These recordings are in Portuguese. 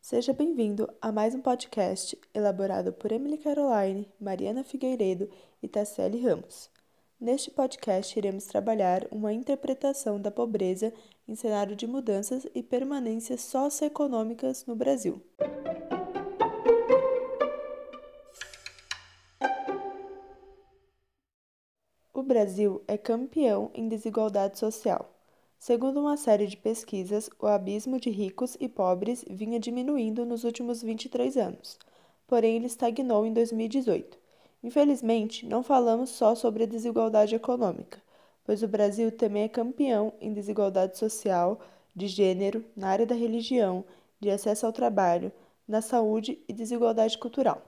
Seja bem-vindo a mais um podcast elaborado por Emily Caroline, Mariana Figueiredo e Tasselli Ramos. Neste podcast, iremos trabalhar uma interpretação da pobreza em cenário de mudanças e permanências socioeconômicas no Brasil. O Brasil é campeão em desigualdade social. Segundo uma série de pesquisas, o abismo de ricos e pobres vinha diminuindo nos últimos 23 anos, porém ele estagnou em 2018. Infelizmente, não falamos só sobre a desigualdade econômica, pois o Brasil também é campeão em desigualdade social, de gênero, na área da religião, de acesso ao trabalho, na saúde e desigualdade cultural.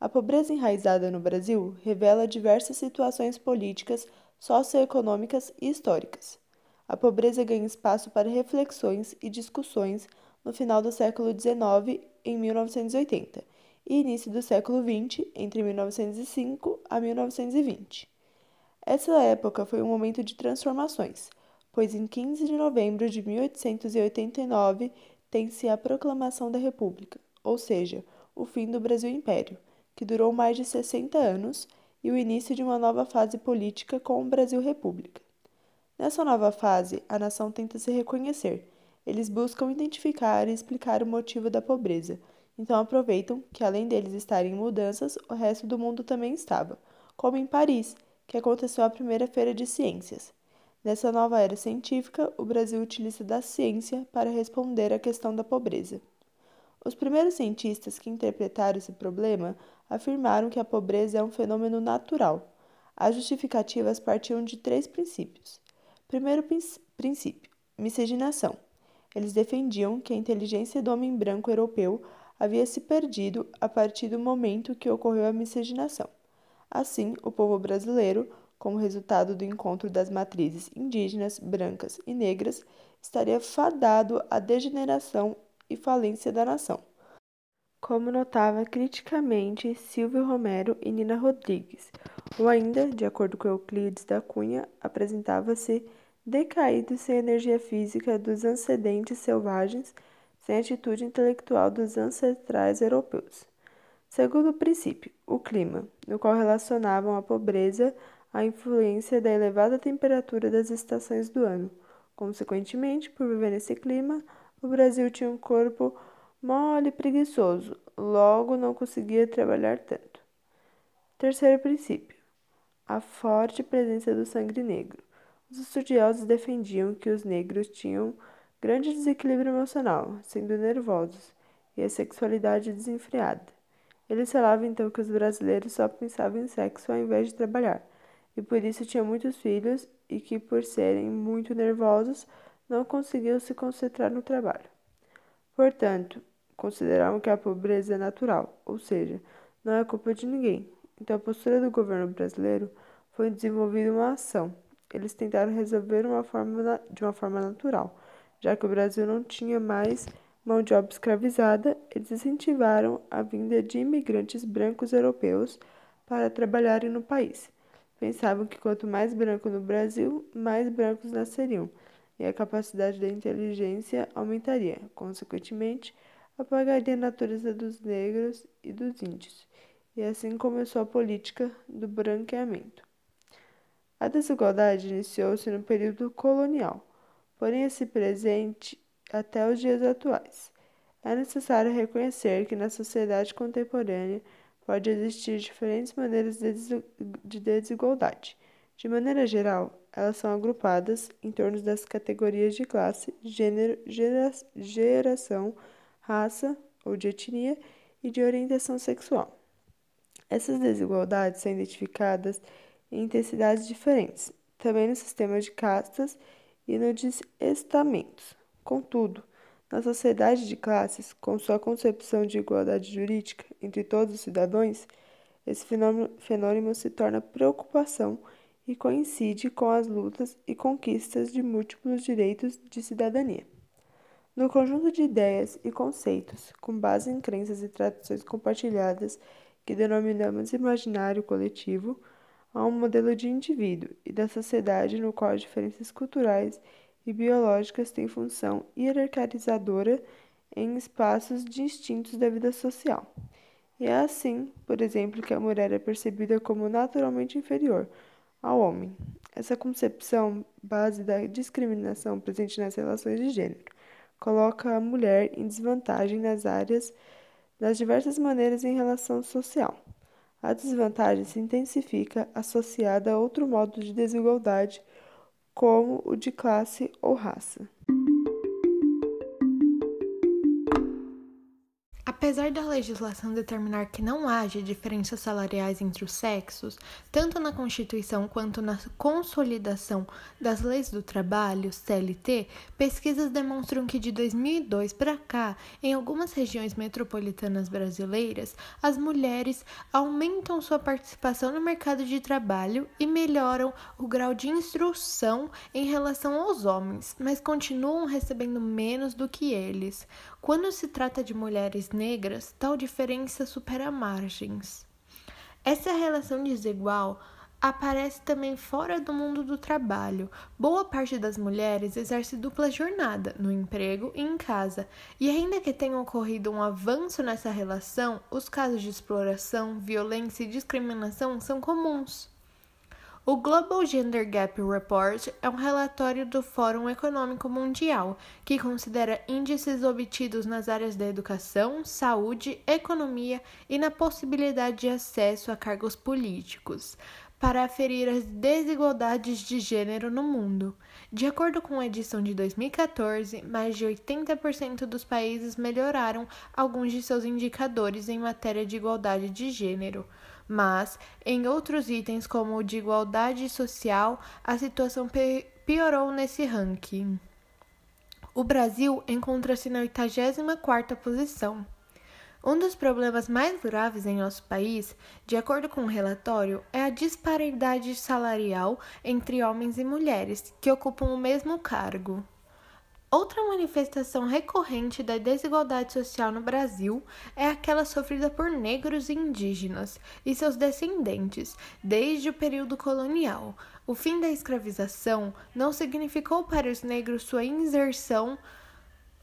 A pobreza enraizada no Brasil revela diversas situações políticas, socioeconômicas e históricas a pobreza ganha espaço para reflexões e discussões no final do século XIX, em 1980, e início do século XX, entre 1905 a 1920. Essa época foi um momento de transformações, pois em 15 de novembro de 1889 tem-se a proclamação da República, ou seja, o fim do Brasil Império, que durou mais de 60 anos, e o início de uma nova fase política com o Brasil República. Nessa nova fase, a nação tenta se reconhecer. Eles buscam identificar e explicar o motivo da pobreza. Então aproveitam que, além deles estarem em mudanças, o resto do mundo também estava, como em Paris, que aconteceu a primeira feira de ciências. Nessa nova era científica, o Brasil utiliza da ciência para responder à questão da pobreza. Os primeiros cientistas que interpretaram esse problema afirmaram que a pobreza é um fenômeno natural. As justificativas partiam de três princípios. Primeiro princípio: miscigenação. Eles defendiam que a inteligência do homem branco europeu havia se perdido a partir do momento que ocorreu a miscigenação. Assim, o povo brasileiro, como resultado do encontro das matrizes indígenas, brancas e negras, estaria fadado à degeneração e falência da nação. Como notava criticamente Silvio Romero e Nina Rodrigues, ou ainda, de acordo com Euclides da Cunha, apresentava-se decaído sem energia física dos ancedentes selvagens, sem atitude intelectual dos ancestrais europeus. Segundo princípio, o clima, no qual relacionavam a pobreza à influência da elevada temperatura das estações do ano. Consequentemente, por viver nesse clima, o Brasil tinha um corpo mole e preguiçoso, logo não conseguia trabalhar tanto. Terceiro princípio: a forte presença do sangue negro. Os estudiosos defendiam que os negros tinham grande desequilíbrio emocional, sendo nervosos, e a sexualidade desenfreada. Eles falavam então que os brasileiros só pensavam em sexo ao invés de trabalhar, e por isso tinham muitos filhos e que, por serem muito nervosos, não conseguiam se concentrar no trabalho. Portanto, consideravam que a pobreza é natural, ou seja, não é culpa de ninguém. Então, a postura do governo brasileiro foi desenvolvida uma ação eles tentaram resolver uma forma, de uma forma natural. Já que o Brasil não tinha mais mão de obra escravizada, eles incentivaram a vinda de imigrantes brancos europeus para trabalharem no país. Pensavam que quanto mais branco no Brasil, mais brancos nasceriam, e a capacidade da inteligência aumentaria. Consequentemente, apagaria a natureza dos negros e dos índios. E assim começou a política do branqueamento. A desigualdade iniciou-se no período colonial, porém é se presente até os dias atuais. É necessário reconhecer que na sociedade contemporânea pode existir diferentes maneiras de desigualdade. De maneira geral, elas são agrupadas em torno das categorias de classe, gênero, gera, geração, raça ou de etnia e de orientação sexual. Essas desigualdades são identificadas em intensidades diferentes, também no sistema de castas e no de estamentos. Contudo, na sociedade de classes, com sua concepção de igualdade jurídica entre todos os cidadãos, esse fenômeno, fenômeno se torna preocupação e coincide com as lutas e conquistas de múltiplos direitos de cidadania. No conjunto de ideias e conceitos, com base em crenças e tradições compartilhadas que denominamos imaginário coletivo, a um modelo de indivíduo e da sociedade no qual as diferenças culturais e biológicas têm função hierarquizadora em espaços distintos da vida social. E é assim, por exemplo, que a mulher é percebida como naturalmente inferior ao homem. Essa concepção, base da discriminação presente nas relações de gênero, coloca a mulher em desvantagem nas áreas das diversas maneiras em relação social. A desvantagem se intensifica associada a outro modo de desigualdade, como o de classe ou raça. Apesar da legislação determinar que não haja diferenças salariais entre os sexos, tanto na Constituição quanto na consolidação das leis do trabalho, CLT, pesquisas demonstram que de 2002 para cá, em algumas regiões metropolitanas brasileiras, as mulheres aumentam sua participação no mercado de trabalho e melhoram o grau de instrução em relação aos homens, mas continuam recebendo menos do que eles. Quando se trata de mulheres negras, tal diferença supera margens. Essa relação desigual aparece também fora do mundo do trabalho. Boa parte das mulheres exerce dupla jornada, no emprego e em casa, e ainda que tenha ocorrido um avanço nessa relação, os casos de exploração, violência e discriminação são comuns. O Global Gender Gap Report é um relatório do Fórum Econômico Mundial que considera índices obtidos nas áreas da educação, saúde, economia e na possibilidade de acesso a cargos políticos para aferir as desigualdades de gênero no mundo. De acordo com a edição de 2014, mais de 80% dos países melhoraram alguns de seus indicadores em matéria de igualdade de gênero mas em outros itens, como o de igualdade social, a situação piorou nesse ranking. O Brasil encontra-se na 84ª posição. Um dos problemas mais graves em nosso país, de acordo com o relatório, é a disparidade salarial entre homens e mulheres que ocupam o mesmo cargo. Outra manifestação recorrente da desigualdade social no Brasil é aquela sofrida por negros e indígenas e seus descendentes desde o período colonial. O fim da escravização não significou para os negros sua inserção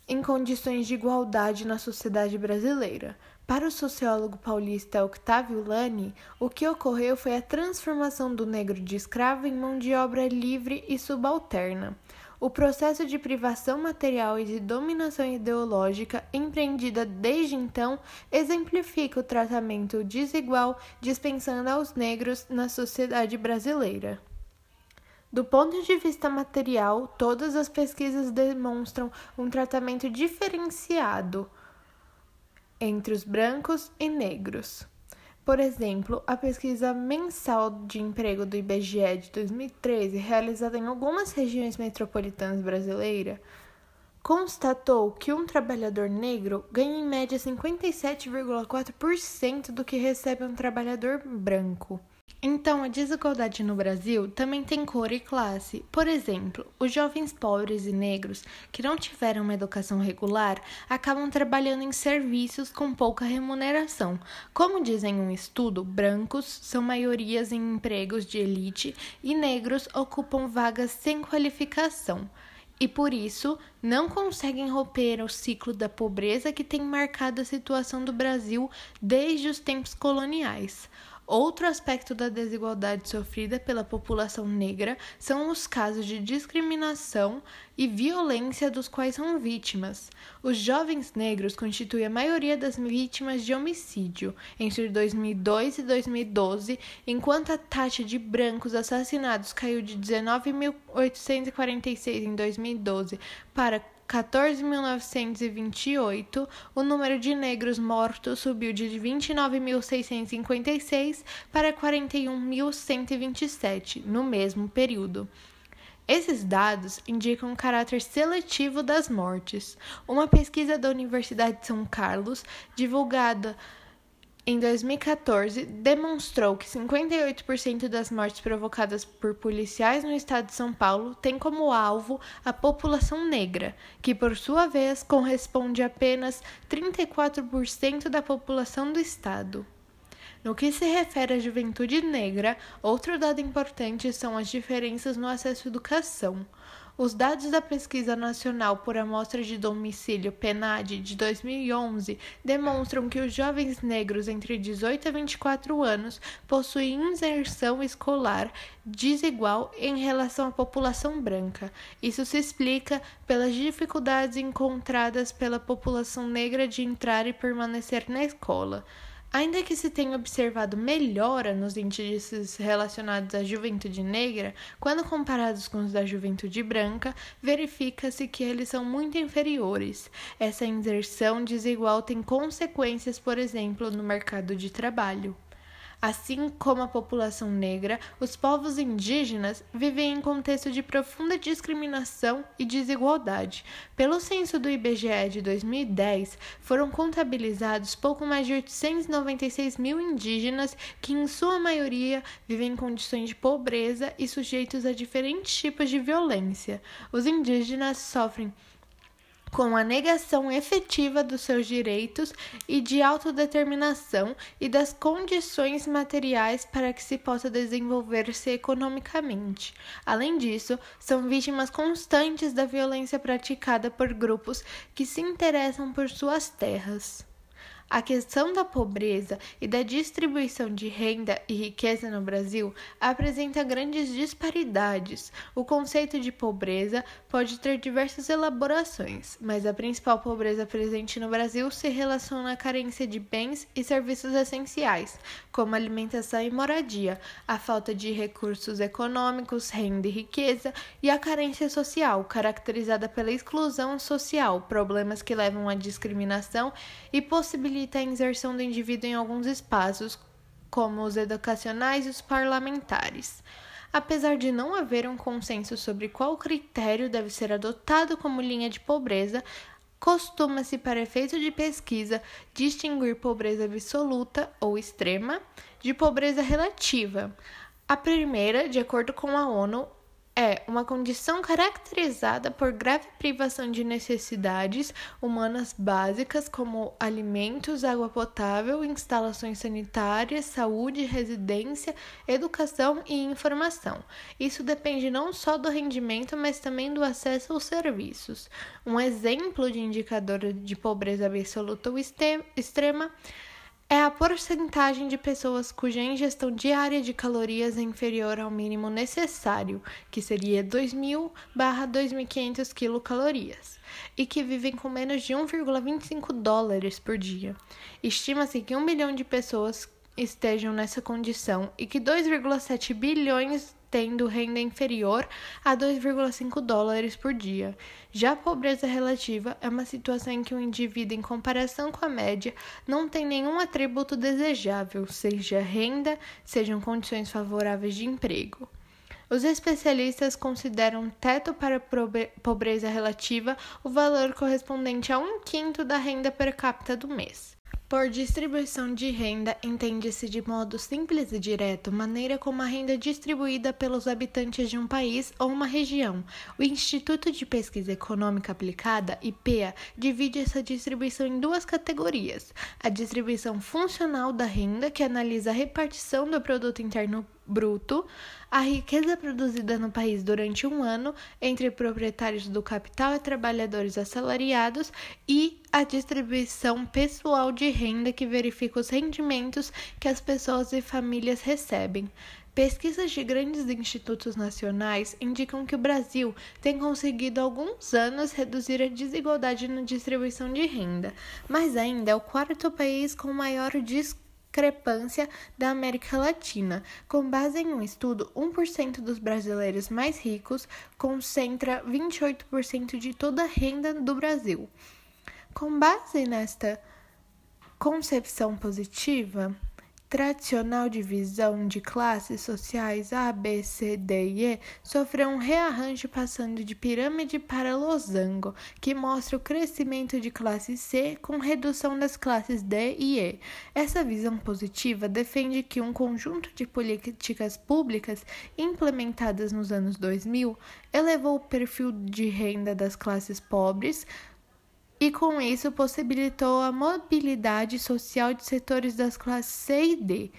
em condições de igualdade na sociedade brasileira. Para o sociólogo paulista Octávio Lani, o que ocorreu foi a transformação do negro de escravo em mão de obra livre e subalterna. O processo de privação material e de dominação ideológica empreendida desde então exemplifica o tratamento desigual dispensando aos negros na sociedade brasileira. Do ponto de vista material, todas as pesquisas demonstram um tratamento diferenciado entre os brancos e negros. Por exemplo, a pesquisa mensal de emprego do IBGE de 2013, realizada em algumas regiões metropolitanas brasileiras, constatou que um trabalhador negro ganha em média 57,4% do que recebe um trabalhador branco. Então, a desigualdade no Brasil também tem cor e classe. Por exemplo, os jovens pobres e negros que não tiveram uma educação regular acabam trabalhando em serviços com pouca remuneração. Como dizem um estudo, brancos são maiorias em empregos de elite e negros ocupam vagas sem qualificação e por isso não conseguem romper o ciclo da pobreza que tem marcado a situação do Brasil desde os tempos coloniais. Outro aspecto da desigualdade sofrida pela população negra são os casos de discriminação e violência dos quais são vítimas. Os jovens negros constituem a maioria das vítimas de homicídio entre 2002 e 2012, enquanto a taxa de brancos assassinados caiu de 19.846 em 2012 para 14.928, o número de negros mortos subiu de 29.656 para 41.127 no mesmo período. Esses dados indicam o caráter seletivo das mortes. Uma pesquisa da Universidade de São Carlos, divulgada em 2014, demonstrou que 58% das mortes provocadas por policiais no estado de São Paulo têm como alvo a população negra, que por sua vez corresponde a apenas 34% da população do estado. No que se refere à juventude negra, outro dado importante são as diferenças no acesso à educação. Os dados da Pesquisa Nacional por Amostra de Domicílio PNAD de 2011 demonstram que os jovens negros entre 18 a 24 anos possuem inserção escolar desigual em relação à população branca. Isso se explica pelas dificuldades encontradas pela população negra de entrar e permanecer na escola. Ainda que se tenha observado melhora nos índices relacionados à juventude negra, quando comparados com os da juventude branca, verifica-se que eles são muito inferiores. Essa inserção desigual tem consequências, por exemplo, no mercado de trabalho. Assim como a população negra, os povos indígenas vivem em contexto de profunda discriminação e desigualdade. Pelo censo do IBGE de 2010, foram contabilizados pouco mais de 896 mil indígenas que, em sua maioria, vivem em condições de pobreza e sujeitos a diferentes tipos de violência. Os indígenas sofrem com a negação efetiva dos seus direitos e de autodeterminação e das condições materiais para que se possa desenvolver-se economicamente. Além disso, são vítimas constantes da violência praticada por grupos que se interessam por suas terras. A questão da pobreza e da distribuição de renda e riqueza no Brasil apresenta grandes disparidades. O conceito de pobreza pode ter diversas elaborações, mas a principal pobreza presente no Brasil se relaciona à carência de bens e serviços essenciais, como alimentação e moradia, a falta de recursos econômicos, renda e riqueza, e a carência social, caracterizada pela exclusão social, problemas que levam à discriminação e possibilidade facilita a inserção do indivíduo em alguns espaços, como os educacionais e os parlamentares. Apesar de não haver um consenso sobre qual critério deve ser adotado como linha de pobreza, costuma-se, para efeito de pesquisa, distinguir pobreza absoluta ou extrema de pobreza relativa. A primeira, de acordo com a ONU, é uma condição caracterizada por grave privação de necessidades humanas básicas como alimentos, água potável, instalações sanitárias, saúde, residência, educação e informação. Isso depende não só do rendimento, mas também do acesso aos serviços. Um exemplo de indicador de pobreza absoluta ou extrema é a porcentagem de pessoas cuja ingestão diária de calorias é inferior ao mínimo necessário, que seria 2.000 barra 2.500 quilocalorias, e que vivem com menos de 1,25 dólares por dia. Estima-se que um milhão de pessoas estejam nessa condição e que 2,7 bilhões tendo renda inferior a 2,5 dólares por dia. Já a pobreza relativa é uma situação em que o indivíduo, em comparação com a média, não tem nenhum atributo desejável, seja renda, sejam condições favoráveis de emprego. Os especialistas consideram teto para pobreza relativa o valor correspondente a um quinto da renda per capita do mês. Por distribuição de renda, entende-se de modo simples e direto maneira como a renda é distribuída pelos habitantes de um país ou uma região. O Instituto de Pesquisa Econômica Aplicada, IPEA, divide essa distribuição em duas categorias: a distribuição funcional da renda, que analisa a repartição do produto interno bruto, a riqueza produzida no país durante um ano entre proprietários do capital e trabalhadores assalariados, e a distribuição pessoal de renda que verifica os rendimentos que as pessoas e famílias recebem. Pesquisas de grandes institutos nacionais indicam que o Brasil tem conseguido há alguns anos reduzir a desigualdade na distribuição de renda, mas ainda é o quarto país com maior discurso discrepância da América Latina. Com base em um estudo, 1% dos brasileiros mais ricos concentra 28% de toda a renda do Brasil. Com base nesta concepção positiva, tradicional divisão de classes sociais A, B, C, D e E sofreu um rearranjo passando de pirâmide para losango, que mostra o crescimento de classe C com redução das classes D e E. Essa visão positiva defende que um conjunto de políticas públicas implementadas nos anos 2000 elevou o perfil de renda das classes pobres e com isso possibilitou a mobilidade social de setores das classes C e D.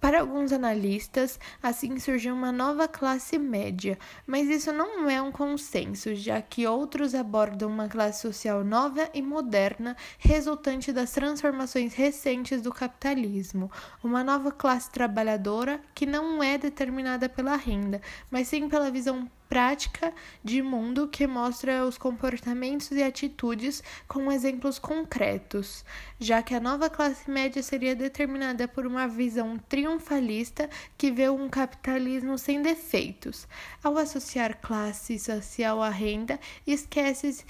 Para alguns analistas, assim surgiu uma nova classe média, mas isso não é um consenso, já que outros abordam uma classe social nova e moderna resultante das transformações recentes do capitalismo, uma nova classe trabalhadora que não é determinada pela renda, mas sim pela visão prática de mundo que mostra os comportamentos e atitudes com exemplos concretos, já que a nova classe média seria determinada por uma visão triunfalista que vê um capitalismo sem defeitos. Ao associar classe social à renda, esquece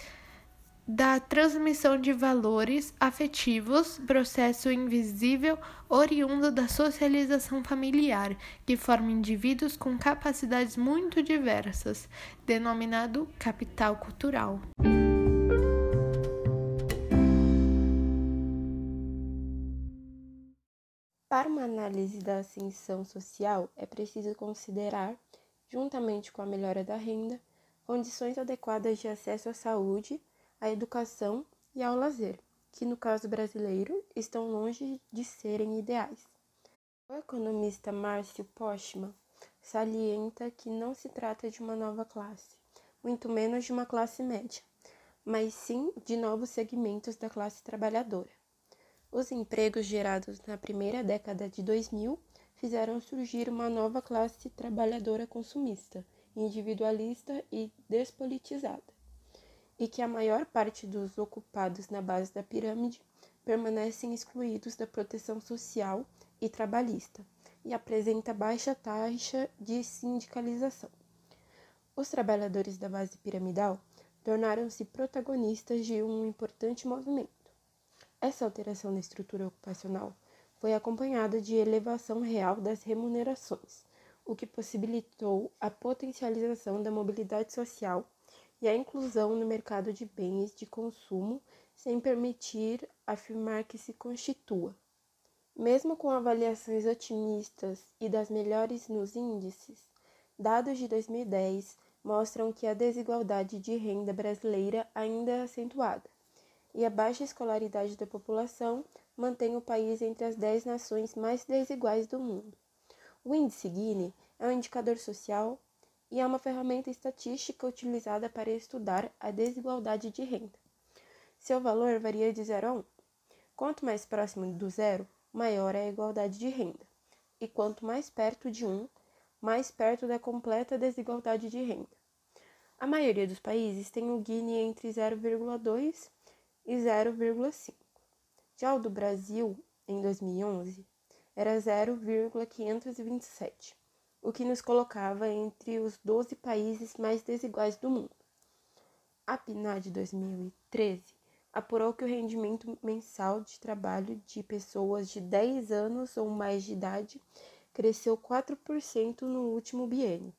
da transmissão de valores afetivos, processo invisível oriundo da socialização familiar, que forma indivíduos com capacidades muito diversas, denominado capital cultural. Para uma análise da ascensão social, é preciso considerar, juntamente com a melhora da renda, condições adequadas de acesso à saúde à educação e ao lazer, que no caso brasileiro estão longe de serem ideais. O economista Márcio Postman salienta que não se trata de uma nova classe, muito menos de uma classe média, mas sim de novos segmentos da classe trabalhadora. Os empregos gerados na primeira década de 2000 fizeram surgir uma nova classe trabalhadora consumista, individualista e despolitizada e que a maior parte dos ocupados na base da pirâmide permanecem excluídos da proteção social e trabalhista e apresenta baixa taxa de sindicalização. Os trabalhadores da base piramidal tornaram-se protagonistas de um importante movimento. Essa alteração na estrutura ocupacional foi acompanhada de elevação real das remunerações, o que possibilitou a potencialização da mobilidade social e a inclusão no mercado de bens de consumo sem permitir afirmar que se constitua. Mesmo com avaliações otimistas e das melhores nos índices, dados de 2010 mostram que a desigualdade de renda brasileira ainda é acentuada e a baixa escolaridade da população mantém o país entre as 10 nações mais desiguais do mundo. O índice Gini é um indicador social e é uma ferramenta estatística utilizada para estudar a desigualdade de renda. Seu valor varia de 0 a 1. Quanto mais próximo do zero, maior é a igualdade de renda, e quanto mais perto de 1, mais perto da completa desigualdade de renda. A maioria dos países tem o Gini entre 0,2 e 0,5. Já o do Brasil, em 2011, era 0,527 o que nos colocava entre os 12 países mais desiguais do mundo. A PNAD 2013 apurou que o rendimento mensal de trabalho de pessoas de 10 anos ou mais de idade cresceu 4% no último biênio,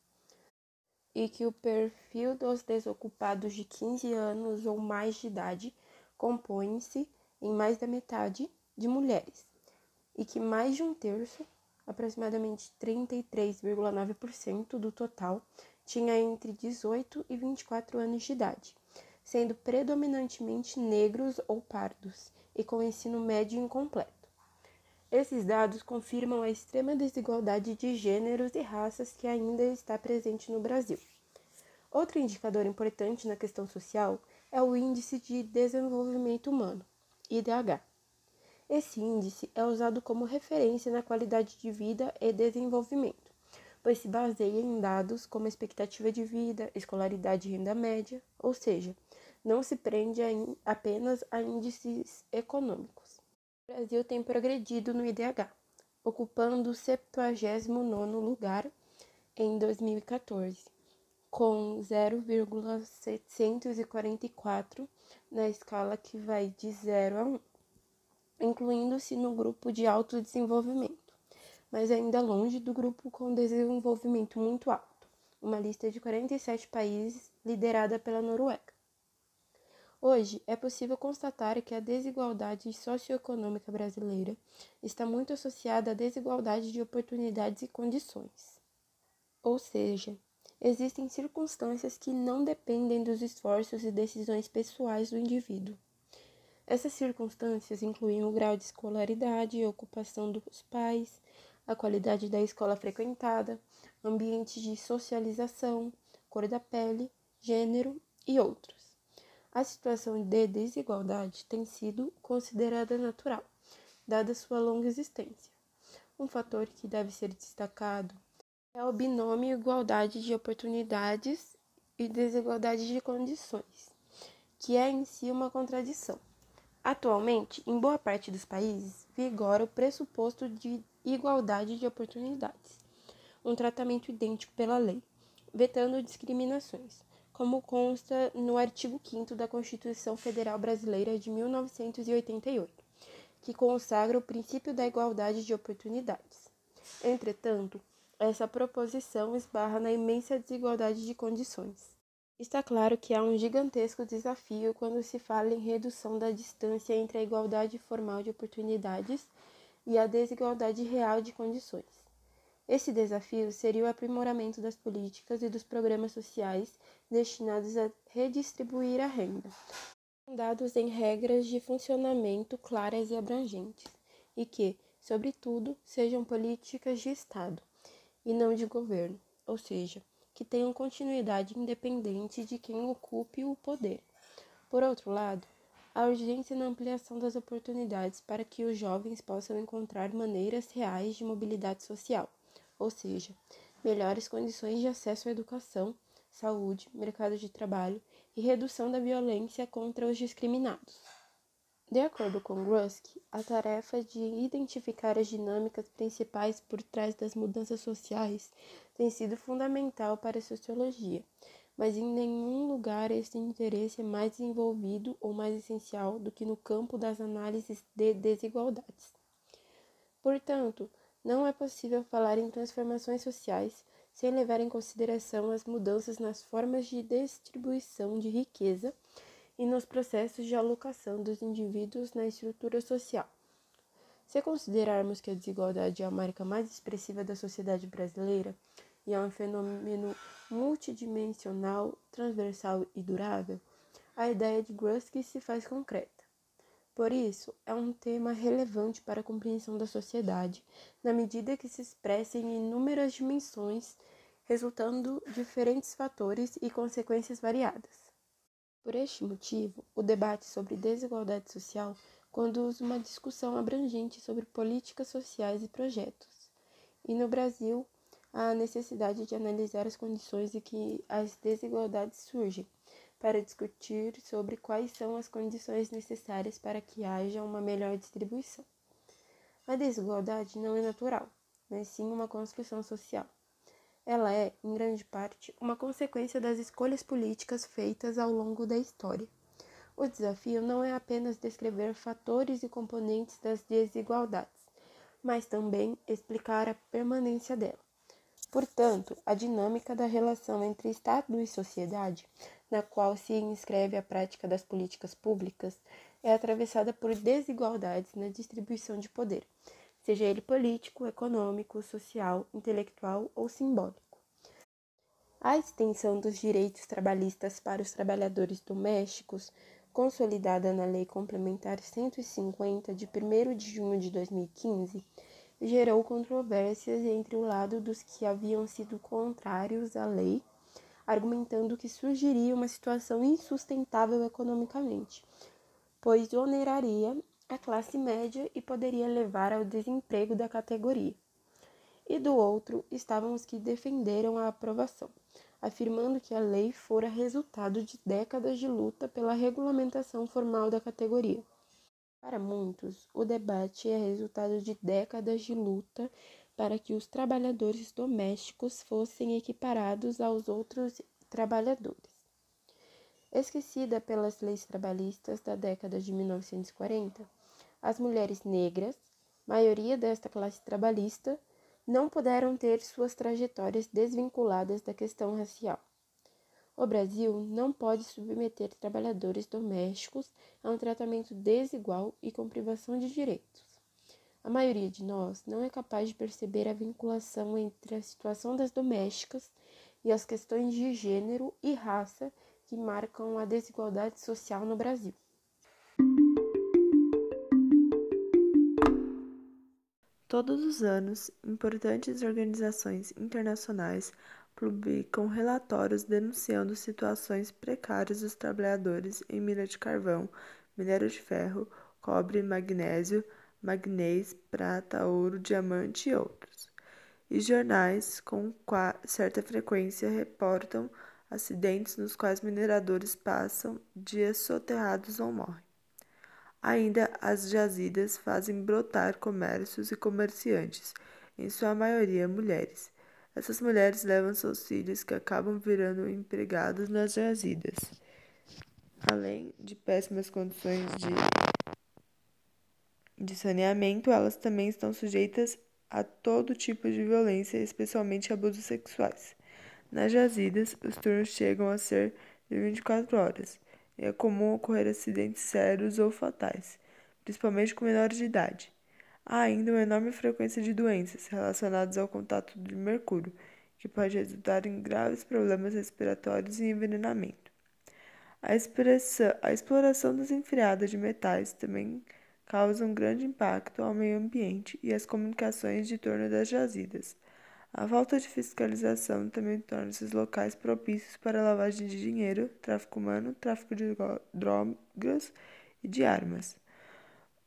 e que o perfil dos desocupados de 15 anos ou mais de idade compõe-se, em mais da metade, de mulheres, e que mais de um terço aproximadamente 33,9% do total tinha entre 18 e 24 anos de idade, sendo predominantemente negros ou pardos e com ensino médio incompleto. Esses dados confirmam a extrema desigualdade de gêneros e raças que ainda está presente no Brasil. Outro indicador importante na questão social é o Índice de Desenvolvimento Humano, IDH. Esse índice é usado como referência na qualidade de vida e desenvolvimento, pois se baseia em dados como expectativa de vida, escolaridade e renda média, ou seja, não se prende apenas a índices econômicos. O Brasil tem progredido no IDH, ocupando o 79 lugar em 2014, com 0,744 na escala que vai de 0 a 1 incluindo-se no grupo de alto desenvolvimento, mas ainda longe do grupo com desenvolvimento muito alto, uma lista de 47 países liderada pela Noruega. Hoje, é possível constatar que a desigualdade socioeconômica brasileira está muito associada à desigualdade de oportunidades e condições. Ou seja, existem circunstâncias que não dependem dos esforços e decisões pessoais do indivíduo Essas circunstâncias incluem o grau de escolaridade e ocupação dos pais, a qualidade da escola frequentada, ambiente de socialização, cor da pele, gênero e outros. A situação de desigualdade tem sido considerada natural, dada sua longa existência. Um fator que deve ser destacado é o binômio igualdade de oportunidades e desigualdade de condições, que é em si uma contradição. Atualmente, em boa parte dos países, vigora o pressuposto de igualdade de oportunidades, um tratamento idêntico pela lei, vetando discriminações, como consta no artigo 5 da Constituição Federal Brasileira de 1988, que consagra o princípio da igualdade de oportunidades. Entretanto, essa proposição esbarra na imensa desigualdade de condições. Está claro que há um gigantesco desafio quando se fala em redução da distância entre a igualdade formal de oportunidades e a desigualdade real de condições. Esse desafio seria o aprimoramento das políticas e dos programas sociais destinados a redistribuir a renda, fundados em regras de funcionamento claras e abrangentes, e que, sobretudo, sejam políticas de Estado e não de governo, ou seja, que tenham continuidade independente de quem ocupe o poder. Por outro lado, a urgência na ampliação das oportunidades para que os jovens possam encontrar maneiras reais de mobilidade social, ou seja, melhores condições de acesso à educação, saúde, mercado de trabalho e redução da violência contra os discriminados. De acordo com Rusk, a tarefa de identificar as dinâmicas principais por trás das mudanças sociais tem sido fundamental para a sociologia, mas em nenhum lugar esse interesse é mais desenvolvido ou mais essencial do que no campo das análises de desigualdades. Portanto, não é possível falar em transformações sociais sem levar em consideração as mudanças nas formas de distribuição de riqueza e nos processos de alocação dos indivíduos na estrutura social. Se considerarmos que a desigualdade é a marca mais expressiva da sociedade brasileira e é um fenômeno multidimensional, transversal e durável, a ideia de Grusk se faz concreta. Por isso, é um tema relevante para a compreensão da sociedade, na medida que se expressa em inúmeras dimensões, resultando diferentes fatores e consequências variadas. Por este motivo, o debate sobre desigualdade social conduz uma discussão abrangente sobre políticas sociais e projetos. E no Brasil, há a necessidade de analisar as condições em que as desigualdades surgem, para discutir sobre quais são as condições necessárias para que haja uma melhor distribuição. A desigualdade não é natural, mas sim uma construção social. Ela é, em grande parte, uma consequência das escolhas políticas feitas ao longo da história. O desafio não é apenas descrever fatores e componentes das desigualdades, mas também explicar a permanência dela. Portanto, a dinâmica da relação entre Estado e sociedade, na qual se inscreve a prática das políticas públicas, é atravessada por desigualdades na distribuição de poder, seja ele político, econômico, social, intelectual ou simbólico. A extensão dos direitos trabalhistas para os trabalhadores domésticos, consolidada na Lei Complementar 150 de 1 de junho de 2015, gerou controvérsias entre o lado dos que haviam sido contrários à lei, argumentando que surgiria uma situação insustentável economicamente, pois oneraria a classe média e poderia levar ao desemprego da categoria. E do outro estavam os que defenderam a aprovação, afirmando que a lei fora resultado de décadas de luta pela regulamentação formal da categoria. Para muitos, o debate é resultado de décadas de luta para que os trabalhadores domésticos fossem equiparados aos outros trabalhadores. Esquecida pelas leis trabalhistas da década de 1940, as mulheres negras, maioria desta classe trabalhista, não puderam ter suas trajetórias desvinculadas da questão racial. O Brasil não pode submeter trabalhadores domésticos a um tratamento desigual e com privação de direitos. A maioria de nós não é capaz de perceber a vinculação entre a situação das domésticas e as questões de gênero e raça que marcam a desigualdade social no Brasil. Todos os anos, importantes organizações internacionais publicam relatórios denunciando situações precárias dos trabalhadores em mina de carvão, minério de ferro, cobre, magnésio, magnês, prata, ouro, diamante e outros. E jornais, com certa frequência, reportam acidentes nos quais mineradores passam dias soterrados ou morrem. Ainda as jazidas fazem brotar comércios e comerciantes, em sua maioria mulheres. Essas mulheres levam seus filhos que acabam virando empregados nas jazidas. Além de péssimas condições de, de saneamento, elas também estão sujeitas a todo tipo de violência, especialmente abusos sexuais. Nas jazidas, os turnos chegam a ser de 24 horas e é comum ocorrer acidentes sérios ou fatais, principalmente com menores de idade. Há ainda uma enorme frequência de doenças relacionadas ao contato de mercúrio, que pode resultar em graves problemas respiratórios e envenenamento. A, a exploração desenfreada de metais também causa um grande impacto ao meio ambiente e às comunicações de torno das jazidas. A falta de fiscalização também torna esses locais propícios para lavagem de dinheiro, tráfico humano, tráfico de drogas e de armas.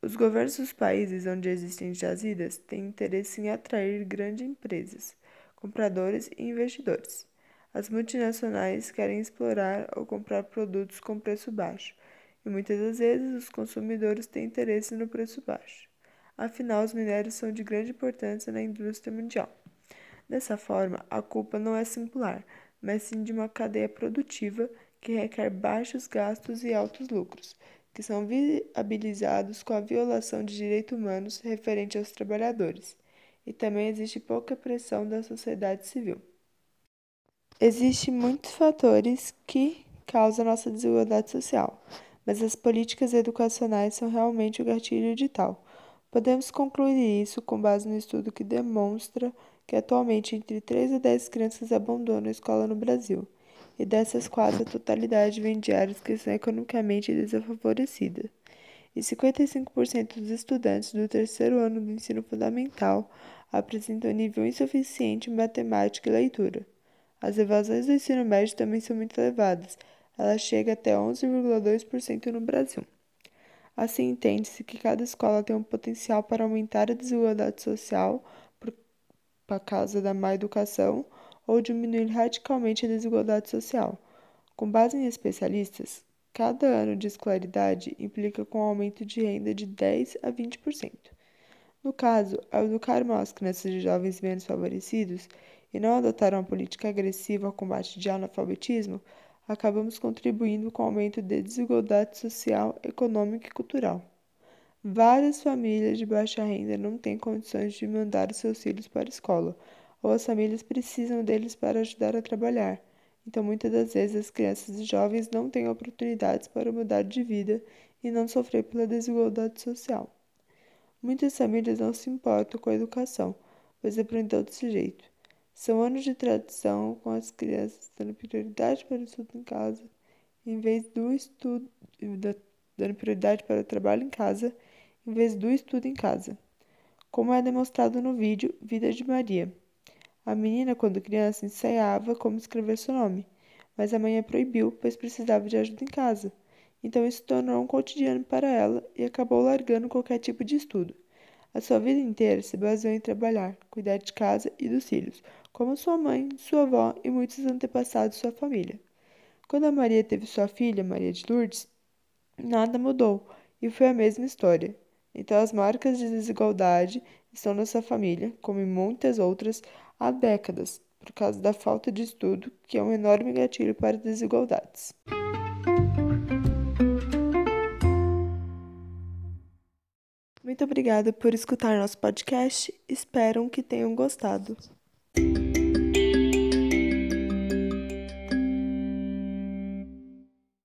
Os governos dos países onde existem jazidas têm interesse em atrair grandes empresas, compradores e investidores. As multinacionais querem explorar ou comprar produtos com preço baixo, e muitas das vezes os consumidores têm interesse no preço baixo. Afinal, os minérios são de grande importância na indústria mundial. Dessa forma, a culpa não é singular, mas sim de uma cadeia produtiva que requer baixos gastos e altos lucros, que são viabilizados com a violação de direitos humanos referente aos trabalhadores. E também existe pouca pressão da sociedade civil. Existem muitos fatores que causam nossa desigualdade social, mas as políticas educacionais são realmente o gatilho de tal. Podemos concluir isso com base no estudo que demonstra que atualmente entre 3 a 10 crianças abandonam a escola no Brasil, e dessas quase a totalidade vem de áreas que são economicamente desfavorecidas. E 55% dos estudantes do terceiro ano do ensino fundamental apresentam nível insuficiente em matemática e leitura. As evasões do ensino médio também são muito elevadas, ela chega até 11,2% no Brasil. Assim, entende-se que cada escola tem um potencial para aumentar a desigualdade social por causa da má educação ou diminuir radicalmente a desigualdade social. Com base em especialistas, cada ano de escolaridade implica com um aumento de renda de 10 a 20%. No caso, ao educarmos as crianças e jovens menos favorecidos e não adotar uma política agressiva ao combate de analfabetismo, acabamos contribuindo com o aumento da desigualdade social, econômica e cultural. Várias famílias de baixa renda não têm condições de mandar seus filhos para a escola, ou as famílias precisam deles para ajudar a trabalhar. Então, muitas das vezes, as crianças e jovens não têm oportunidades para mudar de vida e não sofrer pela desigualdade social. Muitas famílias não se importam com a educação, pois aprendem desse jeito. São anos de tradição com as crianças dando prioridade para o estudo em casa, em vez do estudo, dando prioridade para o trabalho em casa em vez do estudo em casa, como é demonstrado no vídeo Vida de Maria. A menina, quando criança, ensaiava como escrever seu nome, mas a mãe a proibiu, pois precisava de ajuda em casa. Então isso tornou um cotidiano para ela e acabou largando qualquer tipo de estudo. A sua vida inteira se baseou em trabalhar, cuidar de casa e dos filhos, como sua mãe, sua avó e muitos antepassados de sua família. Quando a Maria teve sua filha, Maria de Lourdes, nada mudou e foi a mesma história. Então, as marcas de desigualdade estão nessa família, como em muitas outras, há décadas, por causa da falta de estudo, que é um enorme gatilho para desigualdades. Muito obrigada por escutar nosso podcast. Espero que tenham gostado.